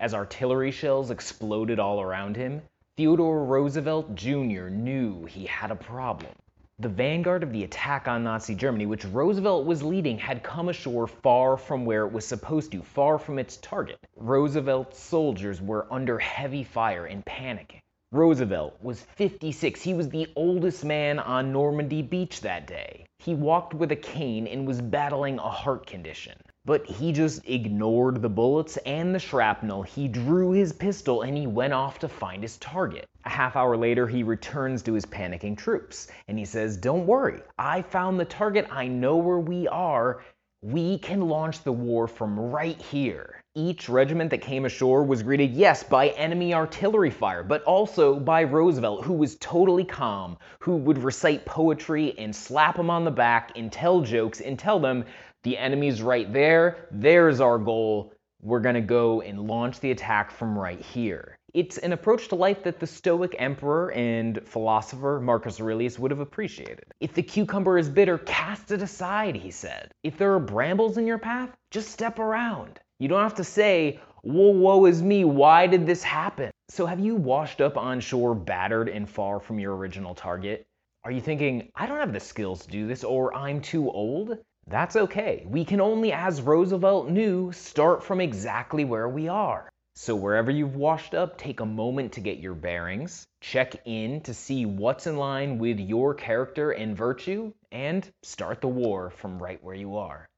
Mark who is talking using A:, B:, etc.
A: As artillery shells exploded all around him, Theodore Roosevelt Jr. knew he had a problem. The vanguard of the attack on Nazi Germany, which Roosevelt was leading, had come ashore far from where it was supposed to, far from its target. Roosevelt's soldiers were under heavy fire and panicking. Roosevelt was 56. He was the oldest man on Normandy Beach that day. He walked with a cane and was battling a heart condition. But he just ignored the bullets and the shrapnel. He drew his pistol and he went off to find his target. A half hour later, he returns to his panicking troops and he says, Don't worry, I found the target. I know where we are. We can launch the war from right here. Each regiment that came ashore was greeted, yes, by enemy artillery fire, but also by Roosevelt, who was totally calm, who would recite poetry and slap them on the back and tell jokes and tell them the enemy's right there. There's our goal. We're to go and launch the attack from right here. It's an approach to life that the Stoic emperor and philosopher Marcus Aurelius would have appreciated. If the cucumber is bitter, cast it aside, he said. If there are brambles in your path, just step around. You don't have to say, whoa, woe is me, why did this happen? So have you washed up on shore battered and far from your original target? Are you thinking, I don't have the skills to do this, or I'm too old? That's okay. We can only, as Roosevelt knew, start from exactly where we are. So wherever you've washed up, take a moment to get your bearings, check in to see what's in line with your character and virtue, and start the war from right where you are.